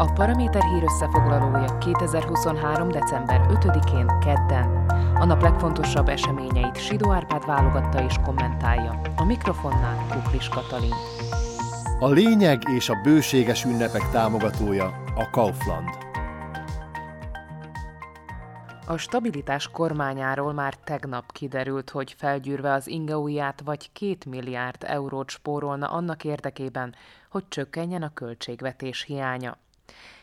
A Paraméter hír összefoglalója 2023. december 5-én kedden. A nap legfontosabb eseményeit Sidó Árpád válogatta és kommentálja. A mikrofonnál Kuklis Katalin. A lényeg és a bőséges ünnepek támogatója a Kaufland. A stabilitás kormányáról már tegnap kiderült, hogy felgyűrve az ingaujját vagy két milliárd eurót spórolna annak érdekében, hogy csökkenjen a költségvetés hiánya.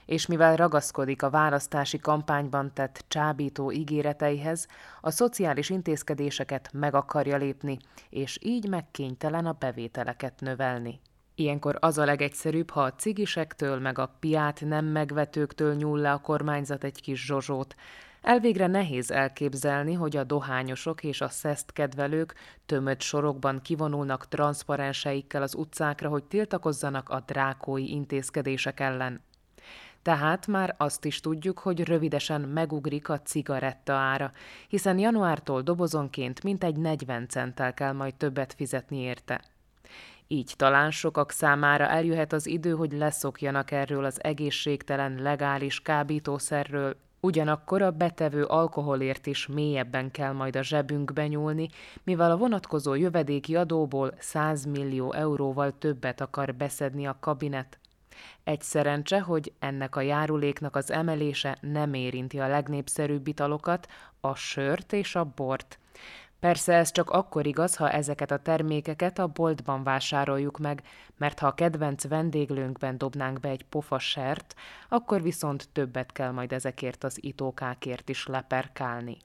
És mivel ragaszkodik a választási kampányban tett csábító ígéreteihez, a szociális intézkedéseket meg akarja lépni, és így megkénytelen a bevételeket növelni. Ilyenkor az a legegyszerűbb, ha a cigisektől meg a piát nem megvetőktől nyúl le a kormányzat egy kis zsozsót, Elvégre nehéz elképzelni, hogy a dohányosok és a szeszt kedvelők tömött sorokban kivonulnak transzparenseikkel az utcákra, hogy tiltakozzanak a drákói intézkedések ellen. Tehát már azt is tudjuk, hogy rövidesen megugrik a cigaretta ára, hiszen januártól dobozonként mintegy 40 centtel kell majd többet fizetni érte. Így talán sokak számára eljöhet az idő, hogy leszokjanak erről az egészségtelen, legális kábítószerről, Ugyanakkor a betevő alkoholért is mélyebben kell majd a zsebünkbe nyúlni, mivel a vonatkozó jövedéki adóból 100 millió euróval többet akar beszedni a kabinet. Egy szerencse, hogy ennek a járuléknak az emelése nem érinti a legnépszerűbb italokat, a sört és a bort. Persze ez csak akkor igaz, ha ezeket a termékeket a boltban vásároljuk meg, mert ha a kedvenc vendéglőnkben dobnánk be egy pofa sert, akkor viszont többet kell majd ezekért az itókákért is leperkálni.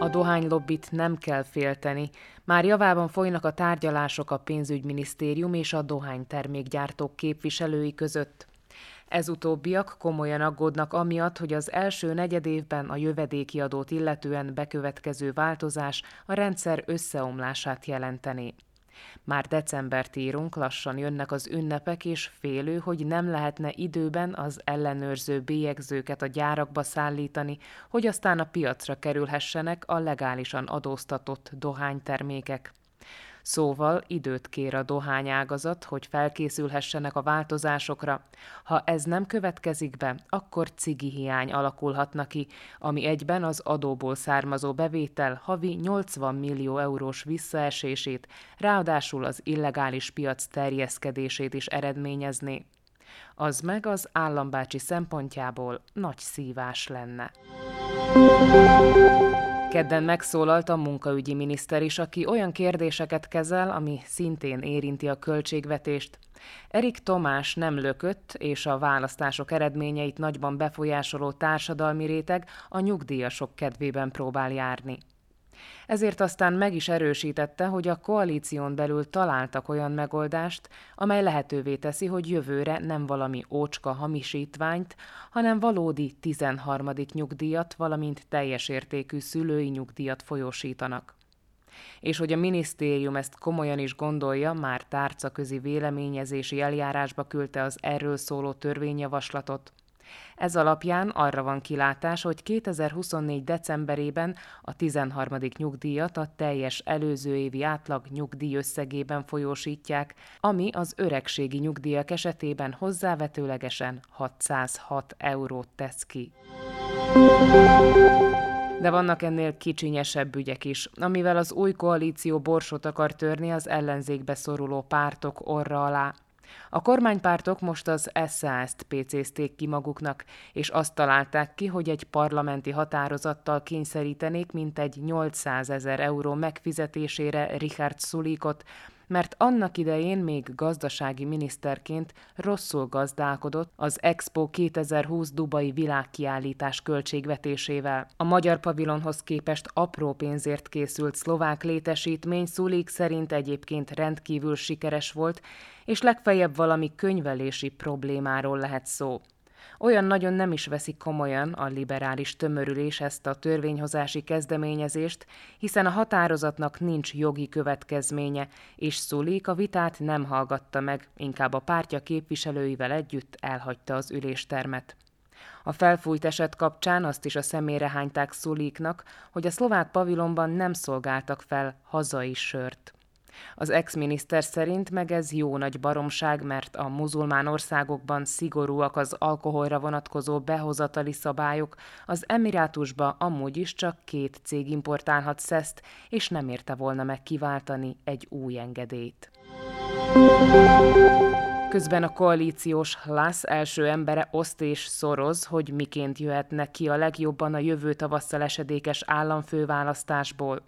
A dohánylobbit nem kell félteni. Már javában folynak a tárgyalások a pénzügyminisztérium és a dohánytermékgyártók képviselői között. Ez utóbbiak komolyan aggódnak amiatt, hogy az első negyedévben a jövedéki adót illetően bekövetkező változás a rendszer összeomlását jelenteni. Már decembert írunk, lassan jönnek az ünnepek, és félő, hogy nem lehetne időben az ellenőrző bélyegzőket a gyárakba szállítani, hogy aztán a piacra kerülhessenek a legálisan adóztatott dohánytermékek. Szóval időt kér a dohányágazat, hogy felkészülhessenek a változásokra. Ha ez nem következik be, akkor cigi hiány alakulhatna ki, ami egyben az adóból származó bevétel havi 80 millió eurós visszaesését, ráadásul az illegális piac terjeszkedését is eredményezné. Az meg az állambácsi szempontjából nagy szívás lenne. Kedden megszólalt a munkaügyi miniszter is, aki olyan kérdéseket kezel, ami szintén érinti a költségvetést. Erik Tomás nem lökött, és a választások eredményeit nagyban befolyásoló társadalmi réteg a nyugdíjasok kedvében próbál járni. Ezért aztán meg is erősítette, hogy a koalíción belül találtak olyan megoldást, amely lehetővé teszi, hogy jövőre nem valami ócska hamisítványt, hanem valódi 13. nyugdíjat, valamint teljes értékű szülői nyugdíjat folyósítanak. És hogy a minisztérium ezt komolyan is gondolja, már tárcaközi véleményezési eljárásba küldte az erről szóló törvényjavaslatot, ez alapján arra van kilátás, hogy 2024. decemberében a 13. nyugdíjat a teljes előző évi átlag nyugdíj összegében folyósítják, ami az öregségi nyugdíjak esetében hozzávetőlegesen 606 eurót tesz ki. De vannak ennél kicsinyesebb ügyek is, amivel az új koalíció borsot akar törni az ellenzékbe szoruló pártok orra alá. A kormánypártok most az SAS-t pécézték ki maguknak, és azt találták ki, hogy egy parlamenti határozattal kényszerítenék mintegy 800 ezer euró megfizetésére Richard Sulikot, mert annak idején még gazdasági miniszterként rosszul gazdálkodott az Expo 2020 Dubai világkiállítás költségvetésével. A magyar pavilonhoz képest apró pénzért készült szlovák létesítmény Szulik szerint egyébként rendkívül sikeres volt, és legfeljebb valami könyvelési problémáról lehet szó. Olyan nagyon nem is veszik komolyan a liberális tömörülés ezt a törvényhozási kezdeményezést, hiszen a határozatnak nincs jogi következménye, és Szulik a vitát nem hallgatta meg, inkább a pártja képviselőivel együtt elhagyta az üléstermet. A felfújt eset kapcsán azt is a szemére hányták Szuliknak, hogy a szlovák pavilonban nem szolgáltak fel hazai sört. Az ex-miniszter szerint meg ez jó nagy baromság, mert a muzulmán országokban szigorúak az alkoholra vonatkozó behozatali szabályok, az Emirátusba amúgy is csak két cég importálhat szeszt, és nem érte volna meg kiváltani egy új engedélyt. Közben a koalíciós Lász első embere oszt és szoroz, hogy miként jöhetnek ki a legjobban a jövő tavasszal esedékes államfőválasztásból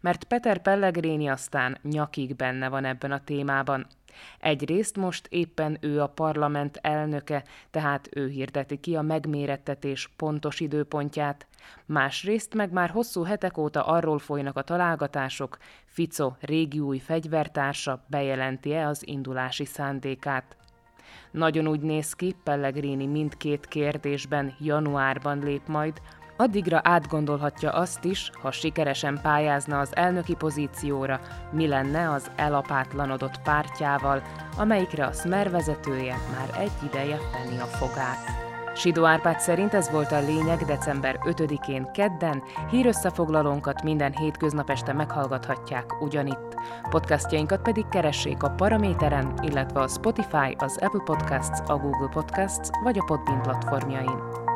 mert Peter Pellegrini aztán nyakig benne van ebben a témában. Egyrészt most éppen ő a parlament elnöke, tehát ő hirdeti ki a megmérettetés pontos időpontját, másrészt meg már hosszú hetek óta arról folynak a találgatások, Fico régi új fegyvertársa bejelenti-e az indulási szándékát. Nagyon úgy néz ki, Pellegrini mindkét kérdésben januárban lép majd, Addigra átgondolhatja azt is, ha sikeresen pályázna az elnöki pozícióra, mi lenne az elapátlanodott pártjával, amelyikre a Smer vezetője már egy ideje fenni a fogát. Sidó Árpád szerint ez volt a lényeg december 5-én kedden, hírösszefoglalónkat minden hétköznap este meghallgathatják ugyanitt. Podcastjainkat pedig keressék a Paraméteren, illetve a Spotify, az Apple Podcasts, a Google Podcasts vagy a Podbean platformjain.